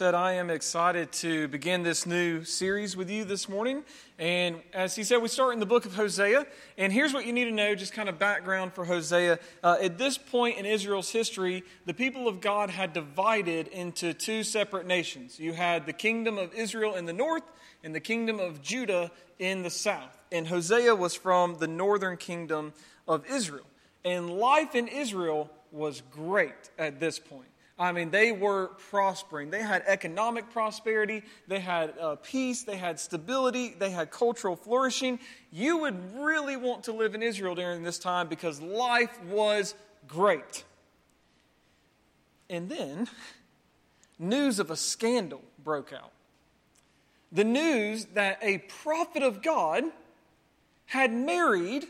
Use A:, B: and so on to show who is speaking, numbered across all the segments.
A: that I am excited to begin this new series with you this morning. And as he said, we start in the book of Hosea. And here's what you need to know just kind of background for Hosea. Uh, at this point in Israel's history, the people of God had divided into two separate nations. You had the kingdom of Israel in the north and the kingdom of Judah in the south. And Hosea was from the northern kingdom of Israel. And life in Israel was great at this point. I mean, they were prospering. They had economic prosperity, they had uh, peace, they had stability, they had cultural flourishing. You would really want to live in Israel during this time because life was great. And then, news of a scandal broke out. The news that a prophet of God had married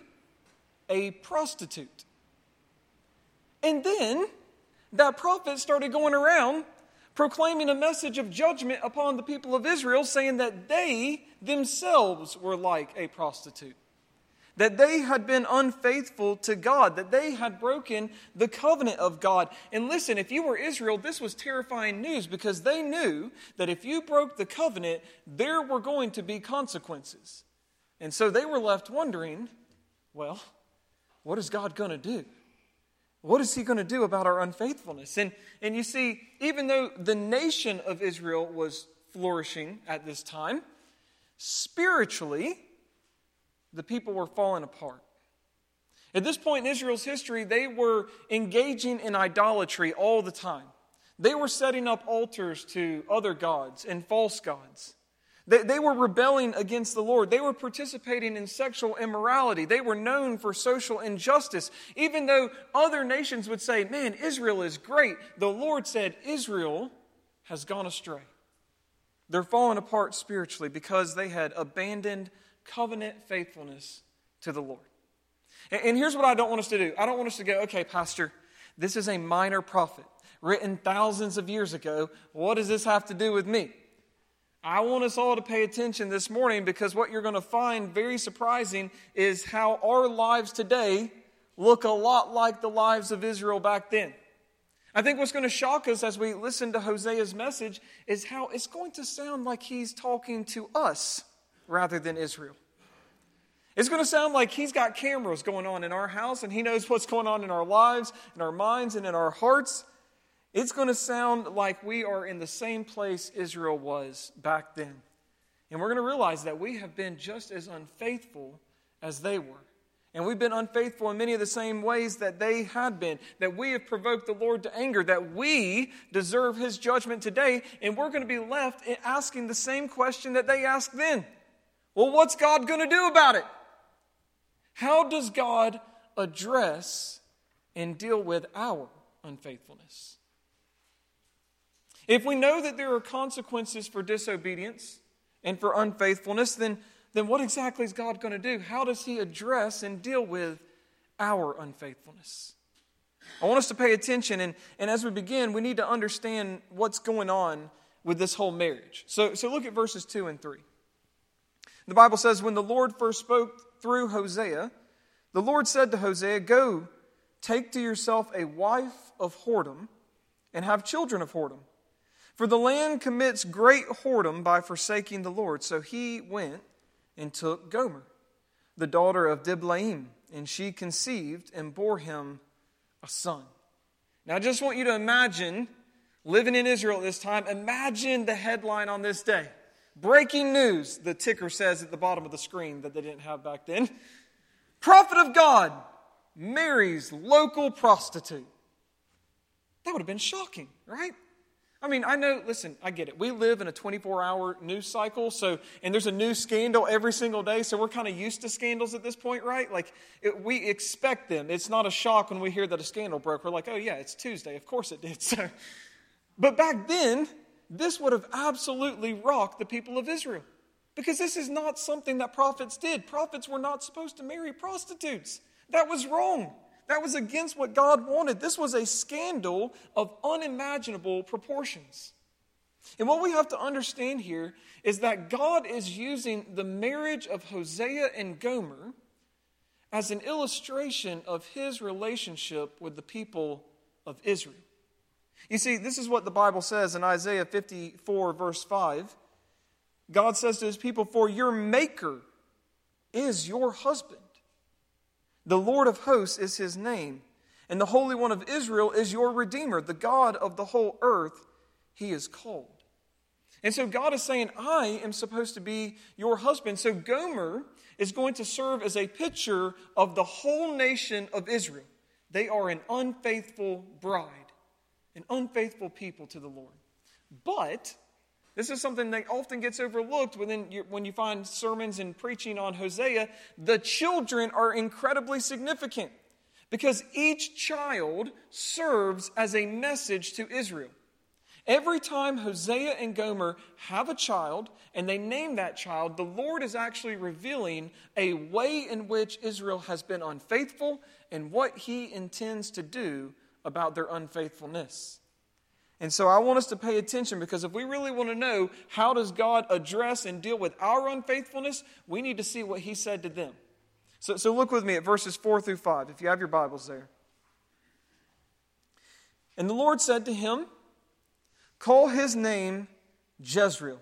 A: a prostitute. And then, that prophet started going around proclaiming a message of judgment upon the people of Israel, saying that they themselves were like a prostitute. That they had been unfaithful to God, that they had broken the covenant of God. And listen, if you were Israel, this was terrifying news because they knew that if you broke the covenant, there were going to be consequences. And so they were left wondering well, what is God going to do? What is he going to do about our unfaithfulness? And, and you see, even though the nation of Israel was flourishing at this time, spiritually, the people were falling apart. At this point in Israel's history, they were engaging in idolatry all the time. They were setting up altars to other gods and false gods. They, they were rebelling against the Lord. They were participating in sexual immorality. They were known for social injustice. Even though other nations would say, man, Israel is great, the Lord said, Israel has gone astray. They're falling apart spiritually because they had abandoned covenant faithfulness to the Lord. And, and here's what I don't want us to do I don't want us to go, okay, Pastor, this is a minor prophet written thousands of years ago. What does this have to do with me? I want us all to pay attention this morning because what you're going to find very surprising is how our lives today look a lot like the lives of Israel back then. I think what's going to shock us as we listen to Hosea's message is how it's going to sound like he's talking to us rather than Israel. It's going to sound like he's got cameras going on in our house and he knows what's going on in our lives, in our minds, and in our hearts. It's going to sound like we are in the same place Israel was back then. And we're going to realize that we have been just as unfaithful as they were. And we've been unfaithful in many of the same ways that they had been, that we have provoked the Lord to anger, that we deserve His judgment today, and we're going to be left asking the same question that they asked then. Well, what's God going to do about it? How does God address and deal with our unfaithfulness? If we know that there are consequences for disobedience and for unfaithfulness, then, then what exactly is God going to do? How does He address and deal with our unfaithfulness? I want us to pay attention, and, and as we begin, we need to understand what's going on with this whole marriage. So, so look at verses 2 and 3. The Bible says, When the Lord first spoke through Hosea, the Lord said to Hosea, Go, take to yourself a wife of whoredom, and have children of whoredom for the land commits great whoredom by forsaking the Lord. So he went and took Gomer, the daughter of Diblaim, and she conceived and bore him a son. Now, I just want you to imagine living in Israel at this time. Imagine the headline on this day. Breaking news, the ticker says at the bottom of the screen that they didn't have back then. Prophet of God marries local prostitute. That would have been shocking, right? I mean, I know, listen, I get it. We live in a 24 hour news cycle, so, and there's a new scandal every single day, so we're kind of used to scandals at this point, right? Like, it, we expect them. It's not a shock when we hear that a scandal broke. We're like, oh, yeah, it's Tuesday. Of course it did. So, but back then, this would have absolutely rocked the people of Israel because this is not something that prophets did. Prophets were not supposed to marry prostitutes, that was wrong. That was against what God wanted. This was a scandal of unimaginable proportions. And what we have to understand here is that God is using the marriage of Hosea and Gomer as an illustration of his relationship with the people of Israel. You see, this is what the Bible says in Isaiah 54, verse 5. God says to his people, For your maker is your husband. The Lord of hosts is his name, and the Holy One of Israel is your Redeemer, the God of the whole earth, he is called. And so God is saying, I am supposed to be your husband. So Gomer is going to serve as a picture of the whole nation of Israel. They are an unfaithful bride, an unfaithful people to the Lord. But this is something that often gets overlooked when you, when you find sermons and preaching on Hosea. The children are incredibly significant because each child serves as a message to Israel. Every time Hosea and Gomer have a child and they name that child, the Lord is actually revealing a way in which Israel has been unfaithful and what he intends to do about their unfaithfulness. And so I want us to pay attention because if we really want to know how does God address and deal with our unfaithfulness, we need to see what he said to them. So, so look with me at verses 4 through 5, if you have your Bibles there. And the Lord said to him, Call his name Jezreel.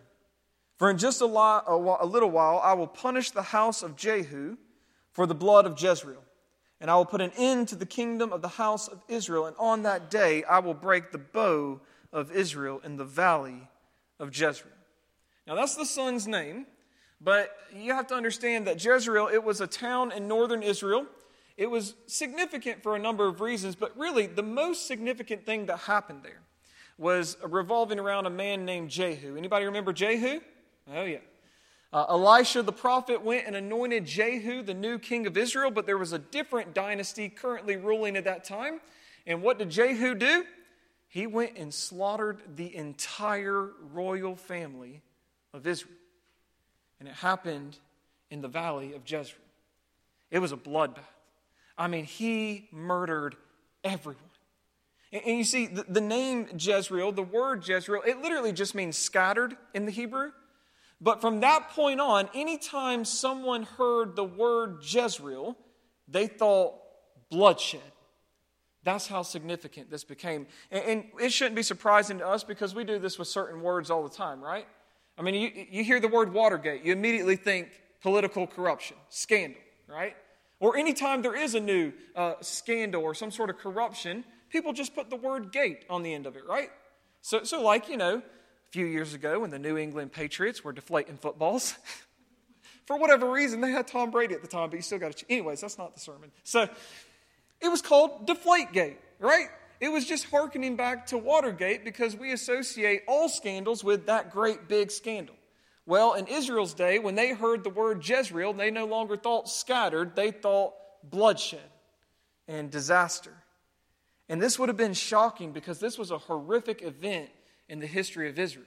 A: For in just a, a little while I will punish the house of Jehu for the blood of Jezreel. And I will put an end to the kingdom of the house of Israel. And on that day I will break the bow of Israel in the valley of Jezreel. Now that's the son's name, but you have to understand that Jezreel, it was a town in northern Israel. It was significant for a number of reasons, but really the most significant thing that happened there was revolving around a man named Jehu. Anybody remember Jehu? Oh, yeah. Uh, Elisha the prophet went and anointed Jehu the new king of Israel, but there was a different dynasty currently ruling at that time. And what did Jehu do? He went and slaughtered the entire royal family of Israel. And it happened in the valley of Jezreel. It was a bloodbath. I mean, he murdered everyone. And, you see, the, the name Jezreel, the word Jezreel, it literally just means scattered in the Hebrew. But from that point on, anytime someone heard the word Jezreel, they thought bloodshed. That's how significant this became. And, and, it shouldn't be surprising to us because we do this with certain words all the time, right? I mean, you, you hear the word Watergate, you immediately think political corruption, scandal, right? Or anytime there is a new uh, scandal or some sort of corruption, people just put the word gate on the end of it, right? So, so like, you know, few years ago when the New England Patriots were deflating footballs, for whatever reason, they had Tom Brady at the time, but you still got to. Anyways, that's not the sermon. So it was called Deflategate, right? It was just hearkening back to Watergate because we associate all scandals with that great big scandal. Well, in Israel's day, when they heard the word Jezreel, they no longer thought scattered, they thought bloodshed and disaster. And this would have been shocking because this was a horrific event in the history of Israel.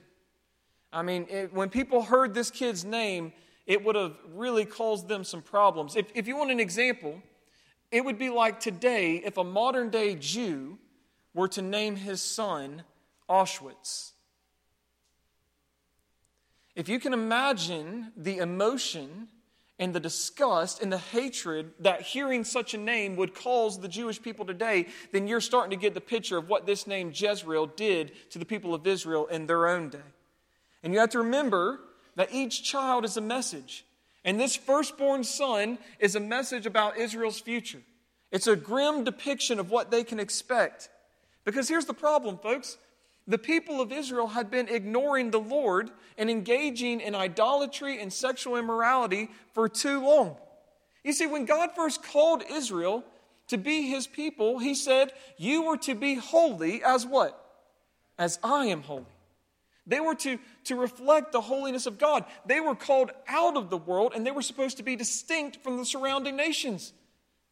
A: I mean, it, when people heard this kid's name, it would have really caused them some problems. If, if you want an example, it would be like today if a modern day Jew were to name his son Auschwitz. If you can imagine the emotion and the disgust and the hatred that hearing such a name would cause the Jewish people today, then you're starting to get the picture of what this name Jezreel did to the people of Israel in their own day. And you have to remember that each child is a message. And this firstborn son is a message about Israel's future. It's a grim depiction of what they can expect. Because here's the problem, folks the people of Israel had been ignoring the Lord and engaging in idolatry and sexual immorality for too long. You see, when God first called Israel to be his people, he said, You were to be holy as what? As I am holy. They were to, to reflect the holiness of God. They were called out of the world and they were supposed to be distinct from the surrounding nations.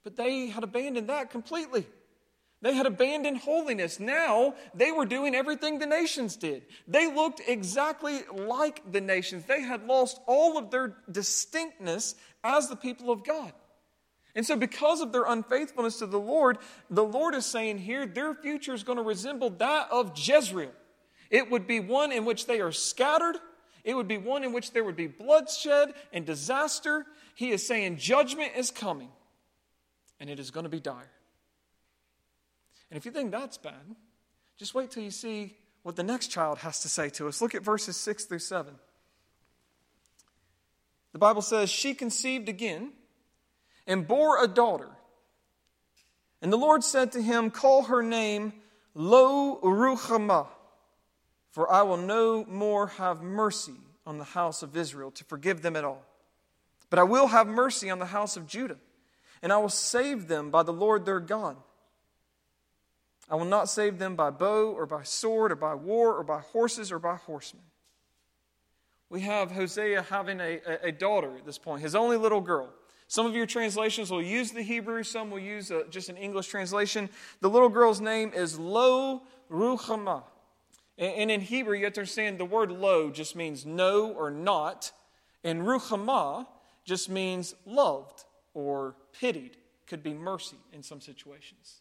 A: But they had abandoned that completely. They had abandoned holiness. Now they were doing everything the nations did. They looked exactly like the nations. They had lost all of their distinctness as the people of God. And so, because of their unfaithfulness to the Lord, the Lord is saying here their future is going to resemble that of Jezreel. It would be one in which they are scattered, it would be one in which there would be bloodshed and disaster. He is saying judgment is coming, and it is going to be dire. And if you think that's bad, Just wait till you see what the next child has to say to us. Look at verses 6 through 7. The Bible says, She conceived again and bore a daughter. And the Lord said to him, Call her name Lo Ruhamah, for I will no more have mercy on the house of Israel to forgive them at all. But I will have mercy on the house of Judah, and I will save them by the Lord their God. I will not save them by bow or by sword or by war or by horses or by horsemen. We have Hosea having a, a, a daughter at this point, his only little girl. Some of your translations will use the Hebrew, some will use a, just an English translation. The little girl's name is Lo Ruhamah. And, and in Hebrew, you have to understand the word lo just means no or not, and Ruhamah just means loved or pitied. Could be mercy in some situations.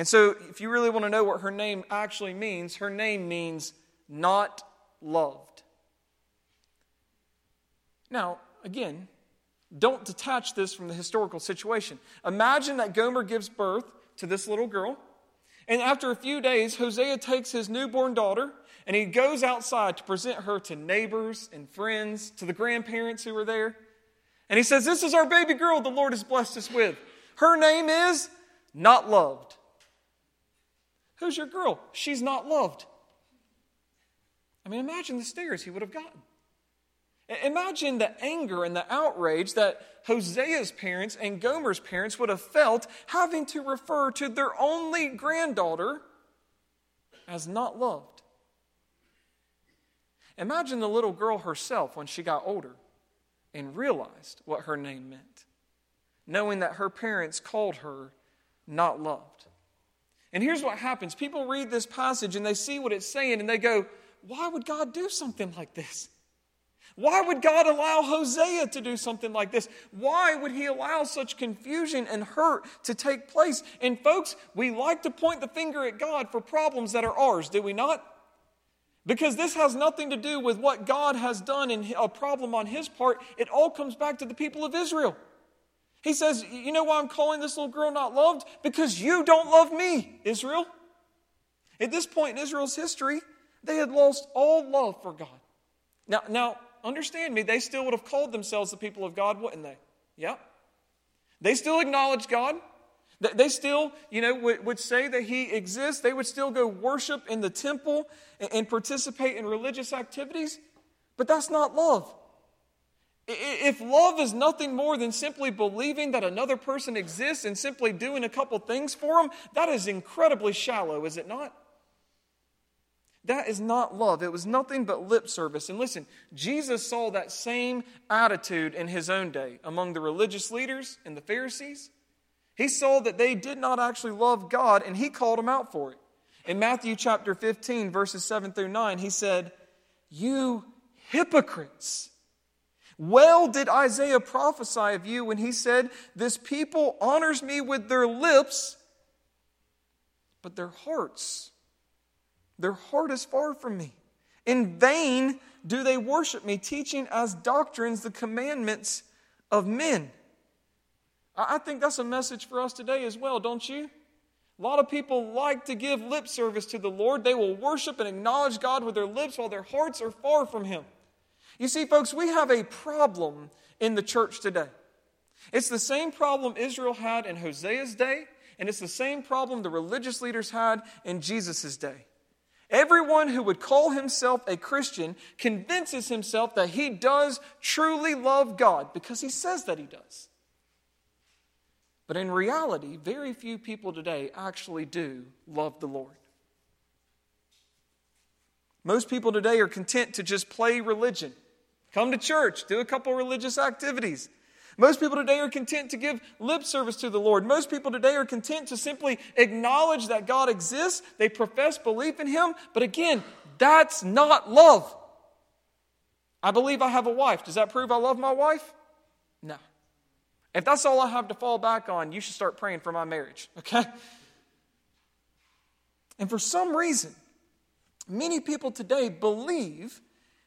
A: And so, if you really want to know what her name actually means, her name means not loved. Now, again, don't detach this from the historical situation. Imagine that Gomer gives birth to this little girl, and after a few days, Hosea takes his newborn daughter and he goes outside to present her to neighbors and friends, to the grandparents who were there. And he says, This is our baby girl the Lord has blessed us with. Her name is Not Loved. Who's your girl? She's not loved. I mean, imagine the stares he would have gotten. Imagine the anger and the outrage that Hosea's parents and Gomer's parents would have felt having to refer to their only granddaughter as not loved. Imagine the little girl herself when she got older and realized what her name meant, knowing that her parents called her not loved. And here's what happens people read this passage and they see what it's saying and they go, Why would God do something like this? Why would God allow Hosea to do something like this? Why would he allow such confusion and hurt to take place? And folks, we like to point the finger at God for problems that are ours, do we not? Because this has nothing to do with what God has done and a problem on his part. It all comes back to the people of Israel. He says, You know why I'm calling this little girl not loved? Because you don't love me, Israel. At this point in Israel's history, they had lost all love for God. Now, now understand me, they still would have called themselves the people of God, wouldn't they? Yeah. They still acknowledge God. They still, you know, would, say that He exists. They would still go worship in the temple and participate in religious activities. But that's not love. If love is nothing more than simply believing that another person exists and simply doing a couple things for them, that is incredibly shallow, is it not? That is not love. It was nothing but lip service. And listen, Jesus saw that same attitude in his own day among the religious leaders and the Pharisees. He saw that they did not actually love God, and he called them out for it. In Matthew chapter 15, verses 7 through 9, he said, You hypocrites! Well did Isaiah prophesy of you when he said, This people honors me with their lips, but their hearts their heart is far from me. In vain do they worship me, teaching as doctrines the commandments of men. I think that's a message for us today as well, don't you? A lot of people like to give lip service to the Lord. They will worship and acknowledge God with their lips while their hearts are far from Him. You see, folks, we have a problem in the church today. It's the same problem Israel had in Hosea's day, and it's the same problem the religious leaders had in Jesus' day. Everyone who would call himself a Christian convinces himself that he does truly love God because he says that he does. But in reality, very few people today actually do love the Lord. Most people today are content to just play religion, come to church, do a couple religious activities, most people today are content to give lip service to the Lord. Most people today are content to simply acknowledge that God exists. They profess belief in Him. But again, that's not love. I believe I have a wife. Does that prove I love my wife? No. If that's all I have to fall back on, you should start praying for my marriage, okay? And for some reason, many people today believe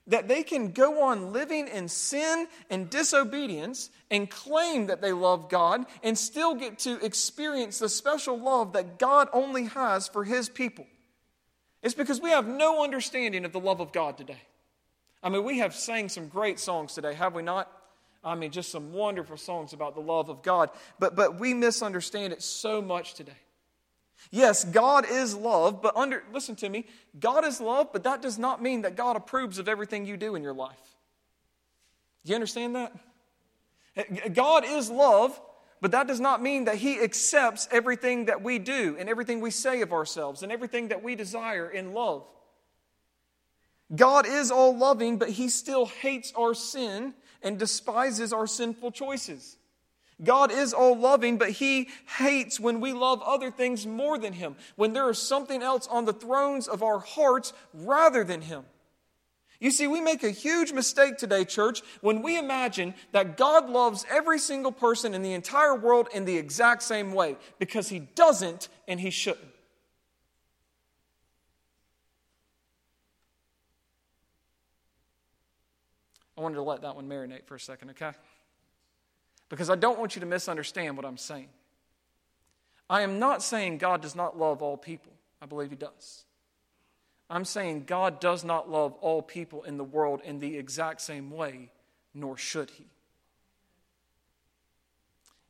A: that they can go on living in sin and disobedience and claim that they love God and still get to experience the special love that God only has for His people. It's because we have no understanding of the love of God today. I mean, we have sang some great songs today, have we not? I mean, just some wonderful songs about the love of God. But, but we misunderstand it so much today. Yes, God is love, but under, listen to me, God is love, but that does not mean that God approves of everything you do in your life. Do you understand that? God is love, but that does not mean that He accepts everything that we do and everything we say of ourselves and everything that we desire in love. God is all loving, but He still hates our sin and despises our sinful choices. God is all loving, but He hates when we love other things more than Him, when there is something else on the thrones of our hearts rather than Him. You see, we make a huge mistake today, church, when we imagine that God loves every single person in the entire world in the exact same way, because He doesn't and He shouldn't. I wanted to let that one marinate for a second, okay? Because I don't want you to misunderstand what I'm saying. I am not saying God does not love all people. I believe He does. I'm saying God does not love all people in the world in the exact same way, nor should He.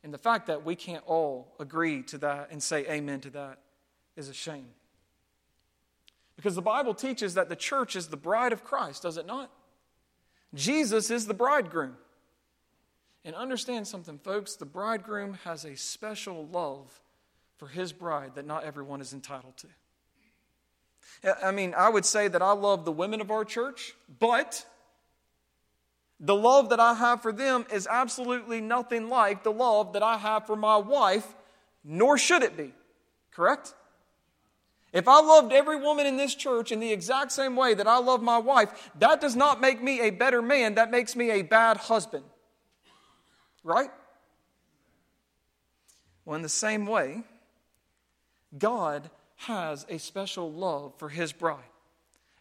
A: And the fact that we can't all agree to that and say amen to that is a shame. Because the Bible teaches that the church is the bride of Christ, does it not? Jesus is the bridegroom. And understand something, folks the bridegroom has a special love for his bride that not everyone is entitled to. I mean, I would say that I love the women of our church, but the love that I have for them is absolutely nothing like the love that I have for my wife, nor should it be. Correct? If I loved every woman in this church in the exact same way that I love my wife, that does not make me a better man. That makes me a bad husband. Right? Well, in the same way, God has a special love for his bride.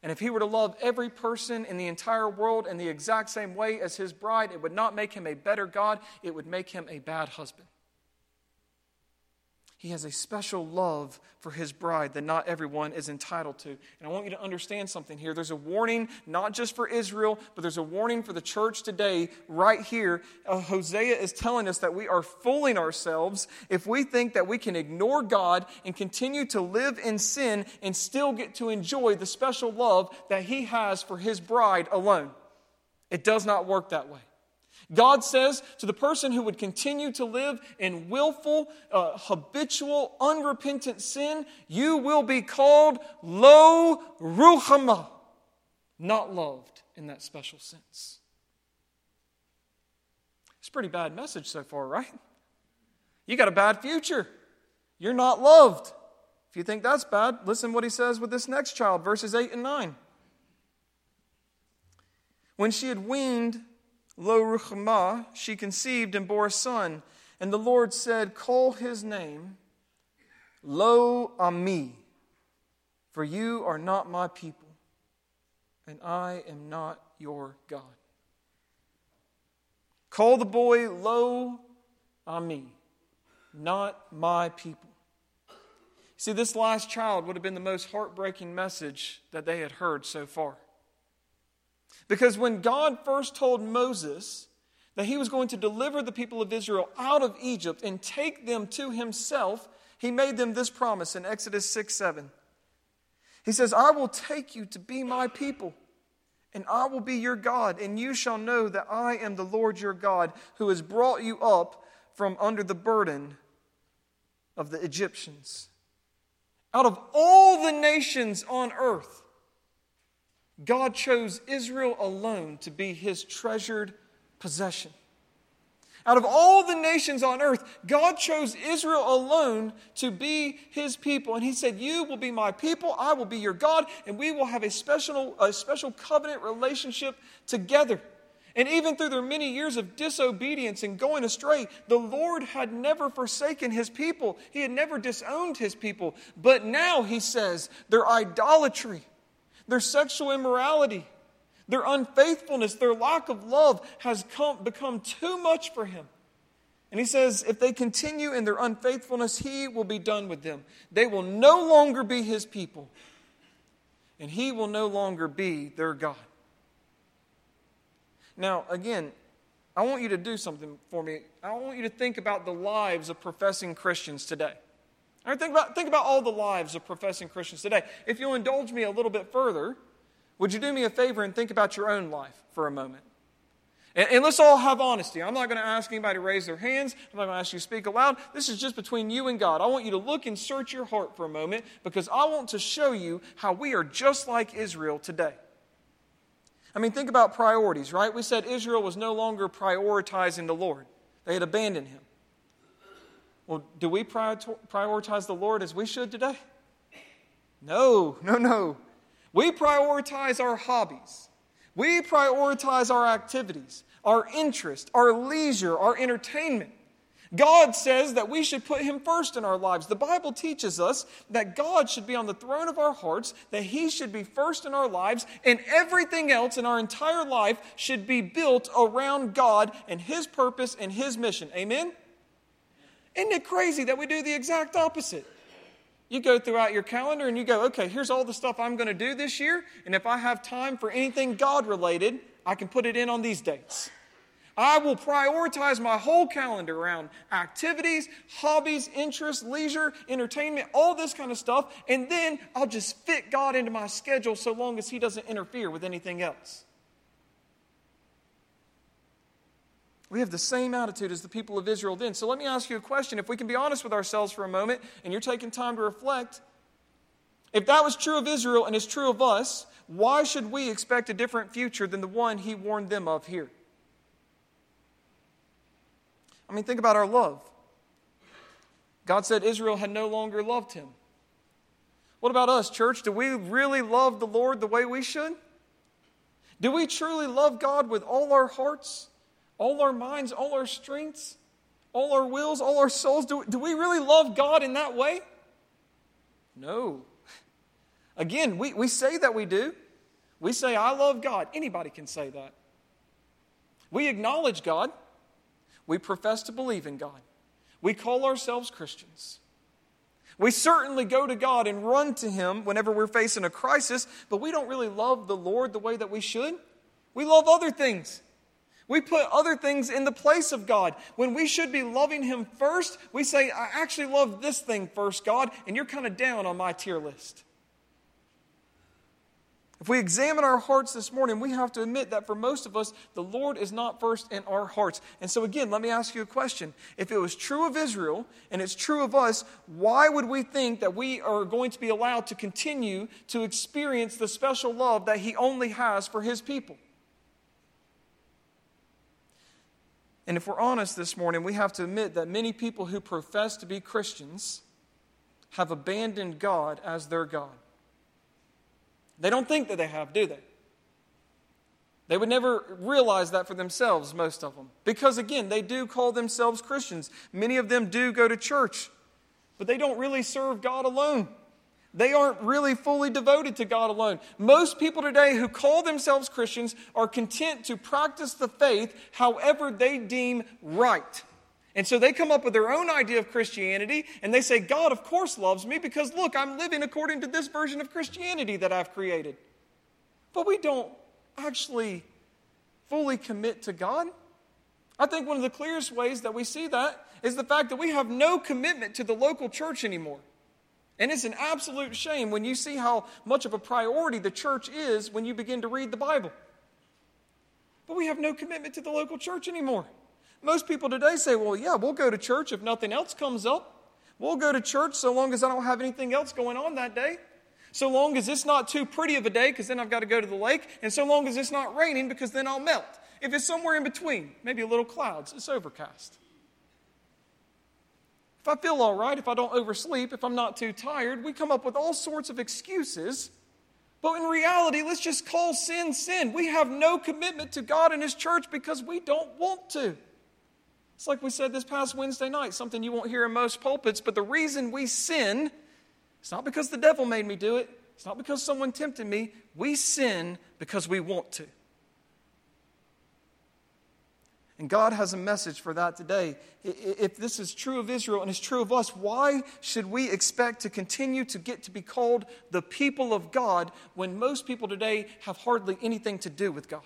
A: And if he were to love every person in the entire world in the exact same way as his bride, it would not make him a better God, it would make him a bad husband. He has a special love for his bride that not everyone is entitled to. And I want you to understand something here. There's a warning, not just for Israel, but there's a warning for the church today, right here. Uh, Hosea is telling us that we are fooling ourselves if we think that we can ignore God and continue to live in sin and still get to enjoy the special love that he has for his bride alone. It does not work that way. God says to the person who would continue to live in willful, uh, habitual, unrepentant sin, you will be called lo ruchama, not loved in that special sense. It's a pretty bad message so far, right? You got a bad future. You're not loved. If you think that's bad, listen what he says with this next child, verses 8 and 9. When she had weaned Lo Ruchama, she conceived and bore a son. And the Lord said, Call his name Lo Ami, for you are not my people, and I am not your God. Call the boy Lo Ami, not my people. See, this last child would have been the most heartbreaking message that they had heard so far. Because when God first told Moses that he was going to deliver the people of Israel out of Egypt and take them to himself, he made them this promise in Exodus 6 7. He says, I will take you to be my people, and I will be your God, and you shall know that I am the Lord your God, who has brought you up from under the burden of the Egyptians. Out of all the nations on earth, God chose Israel alone to be his treasured possession. Out of all the nations on earth, God chose Israel alone to be his people. And he said, You will be my people, I will be your God, and we will have a special, a special covenant relationship together. And even through their many years of disobedience and going astray, the Lord had never forsaken his people. He had never disowned his people. But now, he says, their idolatry, their sexual immorality, their unfaithfulness, their lack of love has come, become too much for him. And he says, if they continue in their unfaithfulness, he will be done with them. They will no longer be his people. and he will no longer be their God. Now, again, I want you to do something for me. I want you to think about the lives of professing Christians today. All right, think about, think about all the lives of professing Christians today. If you'll indulge me a little bit further, would you do me a favor and think about your own life for a moment? And, and let's all have honesty. I'm not going to ask anybody to raise their hands. I'm not going to ask you to speak aloud. This is just between you and God. I want you to look and search your heart for a moment because I want to show you how we are just like Israel today. I mean, think about priorities, right? We said Israel was no longer prioritizing the Lord, they had abandoned him. Well, do we prioritize the Lord as we should today? No, no, no. We prioritize our hobbies. We prioritize our activities, our interest, our leisure, our entertainment. God says that we should put Him first in our lives. The Bible teaches us that God should be on the throne of our hearts, that He should be first in our lives, and everything else in our entire life should be built around God and His purpose and His mission. Amen? Isn't it crazy that we do the exact opposite? You go throughout your calendar and you go, okay, here's all the stuff I'm going to do this year, and if I have time for anything God related, I can put it in on these dates. I will prioritize my whole calendar around activities, hobbies, interests, leisure, entertainment, all this kind of stuff, and then I'll just fit God into my schedule so long as He doesn't interfere with anything else. We have the same attitude as the people of Israel then. So let me ask you a question. If we can be honest with ourselves for a moment, and you're taking time to reflect, if that was true of Israel and is true of us, why should we expect a different future than the one he warned them of here? I mean, think about our love. God said Israel had no longer loved him. What about us, church? Do we really love the Lord the way we should? Do we truly love God with all our hearts? All our minds, all our strengths, all our wills, all our souls? Do, do we really love God in that way? No. Again, we, we say that we do. We say, I love God. Anybody can say that. We acknowledge God. We profess to believe in God. We call ourselves Christians. We certainly go to God and run to Him whenever we're facing a crisis, but we don't really love the Lord the way that we should. We love other things. We put other things in the place of God. When we should be loving Him first, we say, I actually love this thing first, God, and you're kind of down on my tier list. If we examine our hearts this morning, we have to admit that for most of us, the Lord is not first in our hearts. And so, again, let me ask you a question. If it was true of Israel and it's true of us, why would we think that we are going to be allowed to continue to experience the special love that He only has for His people? And if we're honest this morning, we have to admit that many people who profess to be Christians have abandoned God as their God. They don't think that they have, do they? They would never realize that for themselves, most of them. Because again, they do call themselves Christians. Many of them do go to church, but they don't really serve God alone. They aren't really fully devoted to God alone. Most people today who call themselves Christians are content to practice the faith however they deem right. And so they come up with their own idea of Christianity and they say, God, of course, loves me because look, I'm living according to this version of Christianity that I've created. But we don't actually fully commit to God. I think one of the clearest ways that we see that is the fact that we have no commitment to the local church anymore. And it's an absolute shame when you see how much of a priority the church is when you begin to read the Bible. But we have no commitment to the local church anymore. Most people today say, well, yeah, we'll go to church if nothing else comes up. We'll go to church so long as I don't have anything else going on that day. So long as it's not too pretty of a day, because then I've got to go to the lake. And so long as it's not raining, because then I'll melt. If it's somewhere in between, maybe a little clouds, it's overcast. If I feel all right, if I don't oversleep, if I'm not too tired, we come up with all sorts of excuses. But in reality, let's just call sin sin. We have no commitment to God and His church because we don't want to. It's like we said this past Wednesday night, something you won't hear in most pulpits, but the reason we sin, it's not because the devil made me do it, it's not because someone tempted me. We sin because we want to. And God has a message for that today. If this is true of Israel and is true of us, why should we expect to continue to get to be called the people of God when most people today have hardly anything to do with God?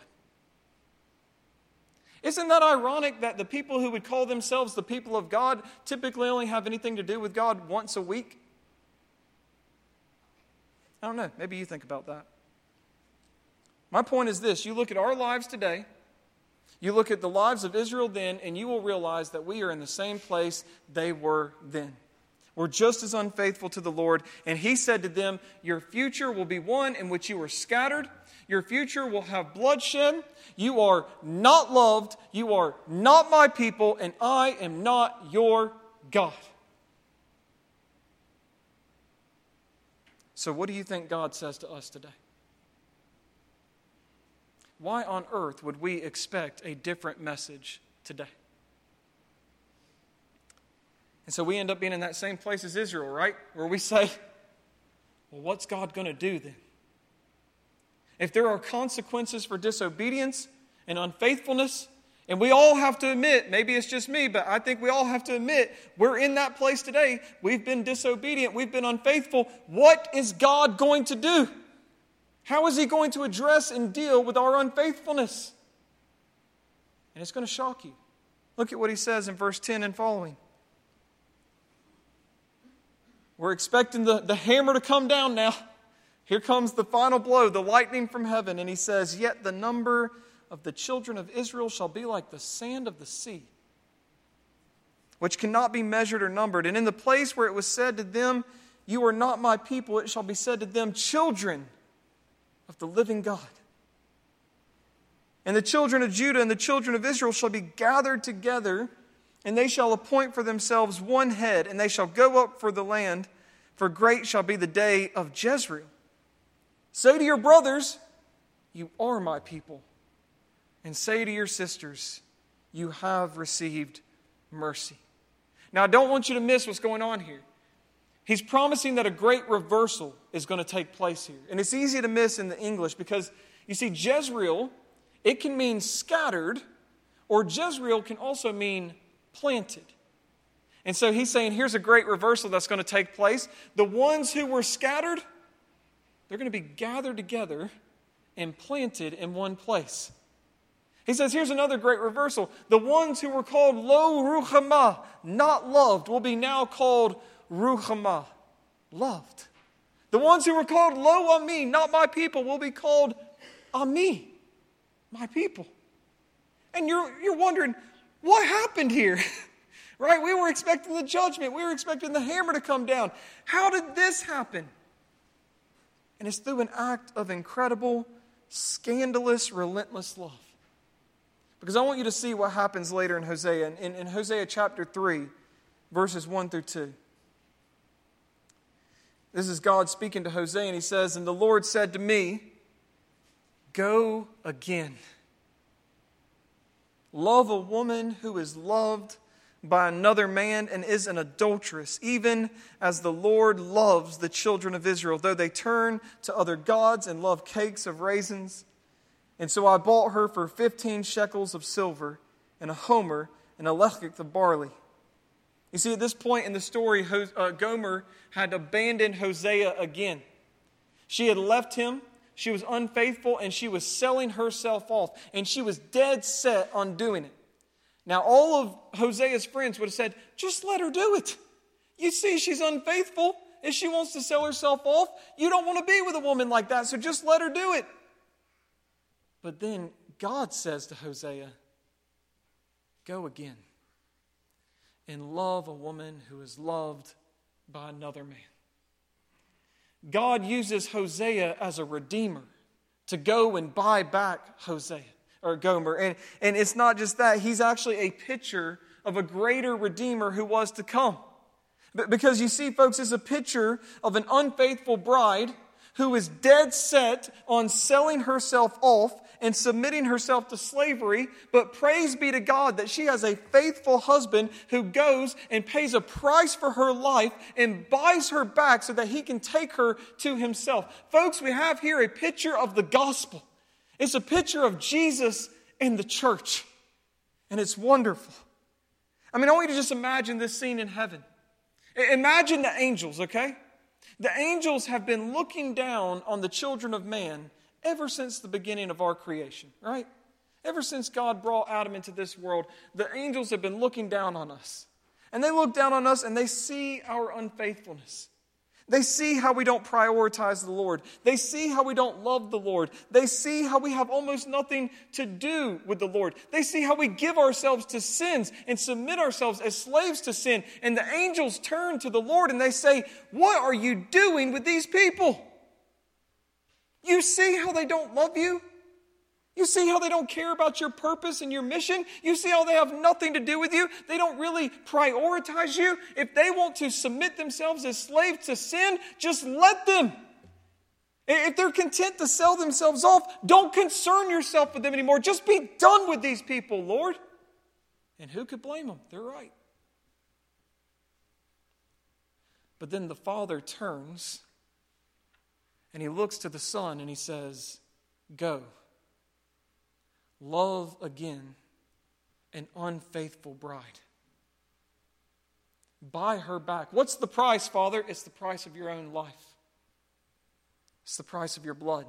A: Isn't that ironic that the people who would call themselves the people of God typically only have anything to do with God once a week? I don't know. Maybe you think about that. My point is this you look at our lives today, you look at the lives of Israel then, and you will realize that we are in the same place they were then. We're just as unfaithful to the Lord. And he said to them, Your future will be one in which you are scattered. Your future will have bloodshed. You are not loved. You are not my people, and I am not your God. So, what do you think God says to us today? Why on earth would we expect a different message today? And so we end up being in that same place as Israel, right? Where we say, well, what's God going to do then? If there are consequences for disobedience and unfaithfulness, and we all have to admit, maybe it's just me, but I think we all have to admit we're in that place today. We've been disobedient, we've been unfaithful. What is God going to do? How is He going to address and deal with our unfaithfulness? And it's going to shock you. Look at what He says in verse 10 and following. We're expecting the, the hammer to come down now. Here comes the final blow, the lightning from heaven. And He says, Yet the number of the children of Israel shall be like the sand of the sea, which cannot be measured or numbered. And in the place where it was said to them, You are not my people, it shall be said to them, Children of the living God. And the children of Judah and the children of Israel shall be gathered together, and they shall appoint for themselves one head, and they shall go up for the land, for great shall be the day of Jezreel. Say to your brothers, You are my people and say to your sisters, You have received mercy. Now, I don't want you to miss what's going on here. He's promising that a great reversal is going to take place here. And it's easy to miss in the English because you see, Jezreel, it can mean scattered, or Jezreel can also mean planted. And so he's saying, here's a great reversal that's going to take place. The ones who were scattered, they're going to be gathered together and planted in one place. He says, here's another great reversal. The ones who were called lo ruchama, not loved, will be now called ruchama, loved. The ones who were called lo ami, not my people, will be called ami, my people. And you're, you're wondering, what happened here? right? We were expecting the judgment. We were expecting the hammer to come down. How did this happen? And it's through an act of incredible, scandalous, relentless love. Because I want you to see what happens later in Hosea. In, in, Hosea chapter 3, verses 1 through 2. This is God speaking to Hosea, and he says, And the Lord said to me, Go again. Love a woman who is loved by another man and is an adulteress, even as the Lord loves the children of Israel, though they turn to other gods and love cakes of raisins and so I bought her for 15 shekels of silver and a homer and a lethech of barley. You see, at this point in the story, uh, Gomer had abandoned Hosea again. She had left him, she was unfaithful, and she was selling herself off, and she was dead set on doing it. Now, all of Hosea's friends would have said, just let her do it. You see, she's unfaithful. If she wants to sell herself off, you don't want to be with a woman like that, so just let her do it. But then God says to Hosea, Go again and love a woman who is loved by another man. God uses Hosea as a redeemer to go and buy back Hosea or Gomer. And, and it's not just that, he's actually a picture of a greater redeemer who was to come. Because you see, folks, it's a picture of an unfaithful bride who is dead set on selling herself off and submitting herself to slavery, but praise be to God that she has a faithful husband who goes and pays a price for her life and buys her back so that he can take her to himself. Folks, we have here a picture of the gospel. It's a picture of Jesus and the church. And it's wonderful. I mean, I want you to just imagine this scene in heaven. Imagine the angels, okay? The angels have been looking down on the children of man ever since the beginning of our creation, right? Ever since God brought Adam into this world, the angels have been looking down on us. And they look down on us and they see our unfaithfulness. They see how we don't prioritize the Lord. They see how we don't love the Lord. They see how we have almost nothing to do with the Lord. They see how we give ourselves to sins and submit ourselves as slaves to sin. And the angels turn to the Lord and they say, What are you doing with these people? You see how they don't love you? You see how they don't care about your purpose and your mission? You see how they have nothing to do with you? They don't really prioritize you? If they want to submit themselves as slaves to sin, just let them. If they're content to sell themselves off, don't concern yourself with them anymore. Just be done with these people, Lord. And who could blame them? They're right. But then the Father turns and he looks to the Son and he says, Go love again an unfaithful bride. Buy her back. What's the price, Father? It's the price of your own life, it's the price of your blood.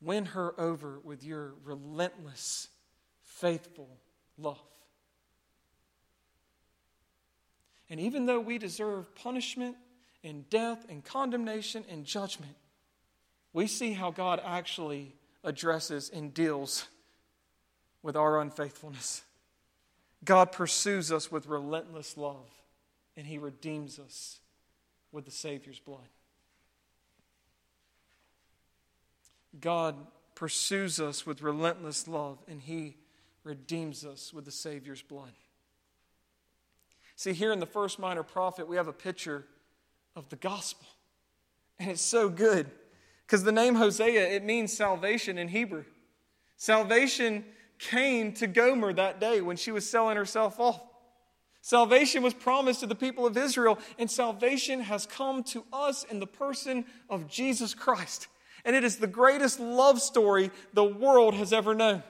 A: Win her over with your relentless, faithful love. And even though we deserve punishment and death and condemnation and judgment, we see how God actually addresses and deals with our unfaithfulness. God pursues us with relentless love, and He redeems us with the Savior's blood. God pursues us with relentless love, and He redeems us with the Savior's blood. See, here in the first minor prophet, we have a picture of the gospel, and it's so good. Because the name Hosea, it means salvation in Hebrew. Salvation came to Gomer that day when she was selling herself off. Salvation was promised to the people of Israel, and salvation has come to us in the person of Jesus Christ. And it is the greatest love story the world has ever known.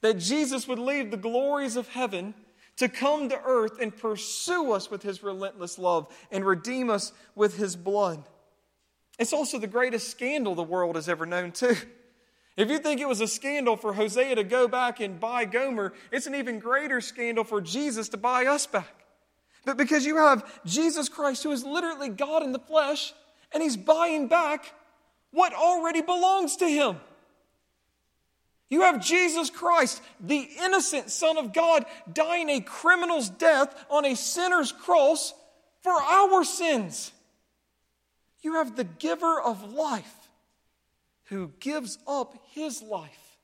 A: That Jesus would leave the glories of heaven to come to earth and pursue us with his relentless love and redeem us with his blood. It's also the greatest scandal the world has ever known, too. If you think it was a scandal for Hosea to go back and buy Gomer, it's an even greater scandal for Jesus to buy us back. But because you have Jesus Christ, who is literally God in the flesh, and he's buying back what already belongs to him. You have Jesus Christ, the innocent Son of God, dying a criminal's death on a sinner's cross for our sins. You have the giver of life who gives up his life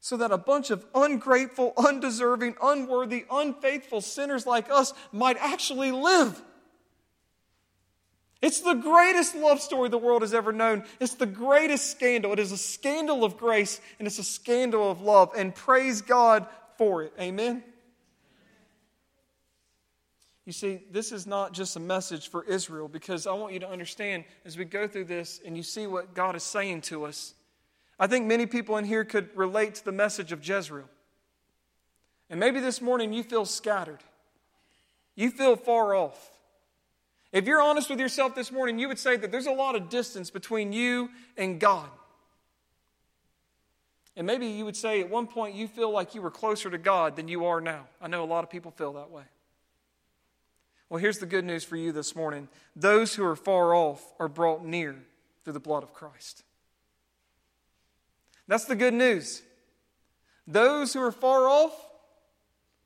A: so that a bunch of ungrateful, undeserving, unworthy, unfaithful sinners like us might actually live. It's the greatest love story the world has ever known. It's the greatest scandal. It is a scandal of grace and it's a scandal of love. And praise God for it. Amen. You see, this is not just a message for Israel because I want you to understand as we go through this and you see what God is saying to us. I think many people in here could relate to the message of Jezreel. And maybe this morning you feel scattered, you feel far off. If you're honest with yourself this morning, you would say that there's a lot of distance between you and God. And maybe you would say at one point you feel like you were closer to God than you are now. I know a lot of people feel that way. Well, here's the good news for you this morning those who are far off are brought near through the blood of Christ. That's the good news. Those who are far off,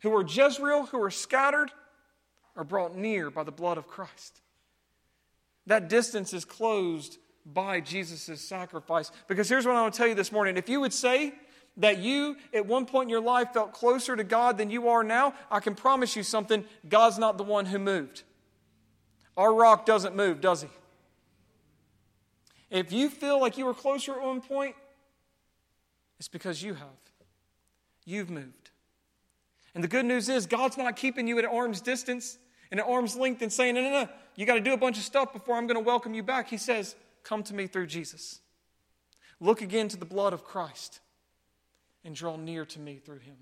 A: who are Jezreel, who are scattered, are brought near by the blood of Christ. That distance is closed by Jesus' sacrifice. Because here's what I want to tell you this morning. If you would say that you at one point in your life felt closer to God than you are now, I can promise you something God's not the one who moved. Our rock doesn't move, does he? If you feel like you were closer at one point, it's because you have. You've moved. And the good news is, God's not keeping you at arm's distance and at arm's length and saying, no, no, no, you got to do a bunch of stuff before I'm going to welcome you back. He says, come to me through Jesus. Look again to the blood of Christ and draw near to me through him.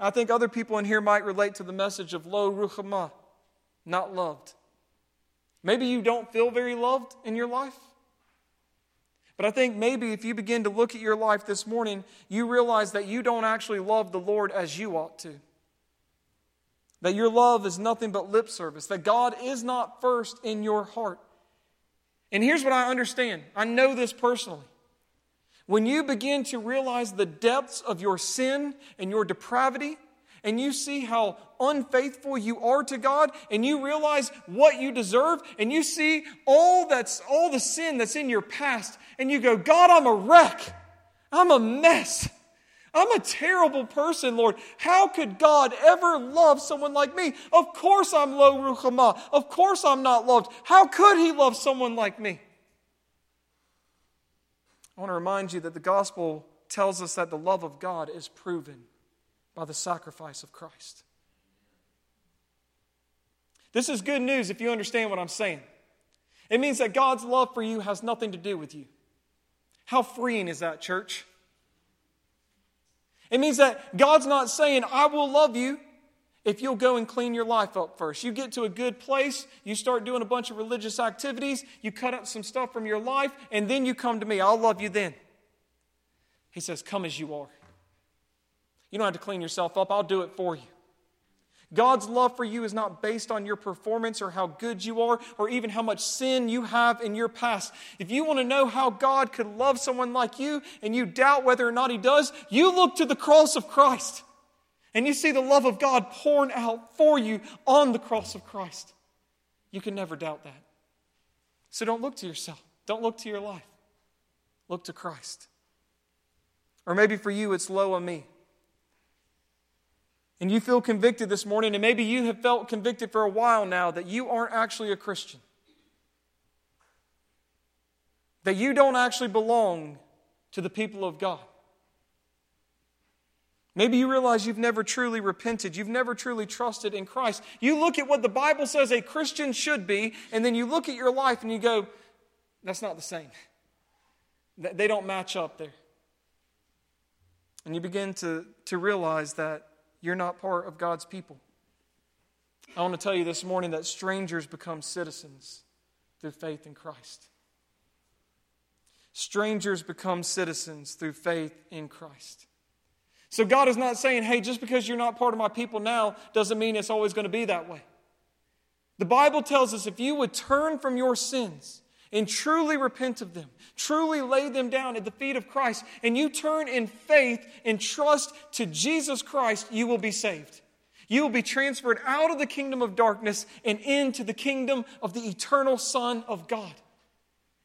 A: I think other people in here might relate to the message of lo ruchama, not loved. Maybe you don't feel very loved in your life. But I think maybe if you begin to look at your life this morning, you realize that you don't actually love the Lord as you ought to. That your love is nothing but lip service, that God is not first in your heart. And here's what I understand I know this personally. When you begin to realize the depths of your sin and your depravity, and you see how unfaithful you are to God, and you realize what you deserve, and you see all that's all the sin that's in your past, and you go, God, I'm a wreck. I'm a mess. I'm a terrible person, Lord. How could God ever love someone like me? Of course I'm lo ruchama. Of course I'm not loved. How could He love someone like me? I want to remind you that the gospel tells us that the love of God is proven by the sacrifice of Christ. This is good news if you understand what I'm saying. It means that God's love for you has nothing to do with you. How freeing is that, church? It means that God's not saying, I will love you if you'll go and clean your life up first. You get to a good place, you start doing a bunch of religious activities, you cut out some stuff from your life, and then you come to me. I'll love you then. He says, Come as you are. You don't have to clean yourself up, I'll do it for you. God's love for you is not based on your performance or how good you are or even how much sin you have in your past. If you want to know how God could love someone like you and you doubt whether or not He does, you look to the cross of Christ and you see the love of God poured out for you on the cross of Christ. You can never doubt that. So don't look to yourself, don't look to your life. Look to Christ. Or maybe for you, it's lo ammi and you feel convicted this morning, and maybe you have felt convicted for a while now that you aren't actually a Christian, that you don't actually belong to the people of God. Maybe you realize you've never truly repented. You've never truly trusted in Christ. You look at what the Bible says a Christian should be, and then you look at your life and you go, that's not the same. They don't match up there. And you begin to, to realize that you're not part of God's people. I want to tell you this morning that strangers become citizens through faith in Christ. Strangers become citizens through faith in Christ. So God is not saying, hey, just because you're not part of my people now doesn't mean it's always going to be that way. The Bible tells us if you would turn from your sins and truly repent of them, truly lay them down at the feet of Christ, and you turn in faith and trust to Jesus Christ, you will be saved. You will be transferred out of the kingdom of darkness and into the kingdom of the eternal Son of God.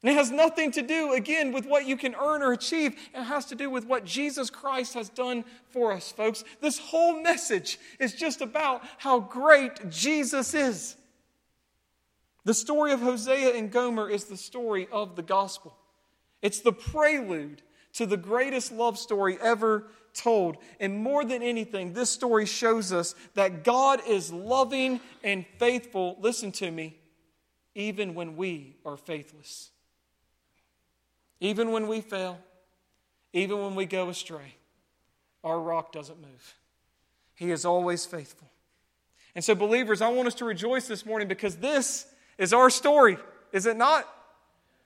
A: And it has nothing to do, again, with what you can earn or achieve. It has to do with what Jesus Christ has done for us, folks. This whole message is just about how great Jesus is. The story of Hosea and Gomer is the story of the gospel. It's the prelude to the greatest love story ever told. And more than anything, this story shows us that God is loving and faithful, listen to me, even when we are faithless. Even when we fail, even when we go astray, our rock doesn't move. He is always faithful. And so, believers, I want us to rejoice this morning because this is our story, is it not?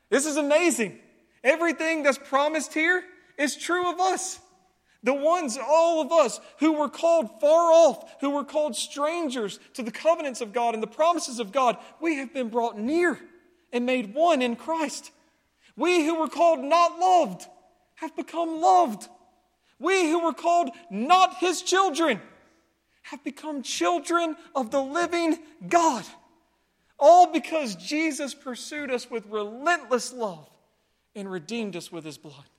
A: This is amazing. Everything that's promised here is true of us. The ones, all of us, who were called far off, who were called strangers to the covenants of God and the promises of God, we have been brought near and made one in Christ. We who were called not loved have become loved. We who were called not his children have become children of the living God. All because Jesus pursued us with relentless love and redeemed us with his blood.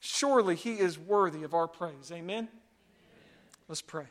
A: Surely he is worthy of our praise. Amen? Amen. Let's pray.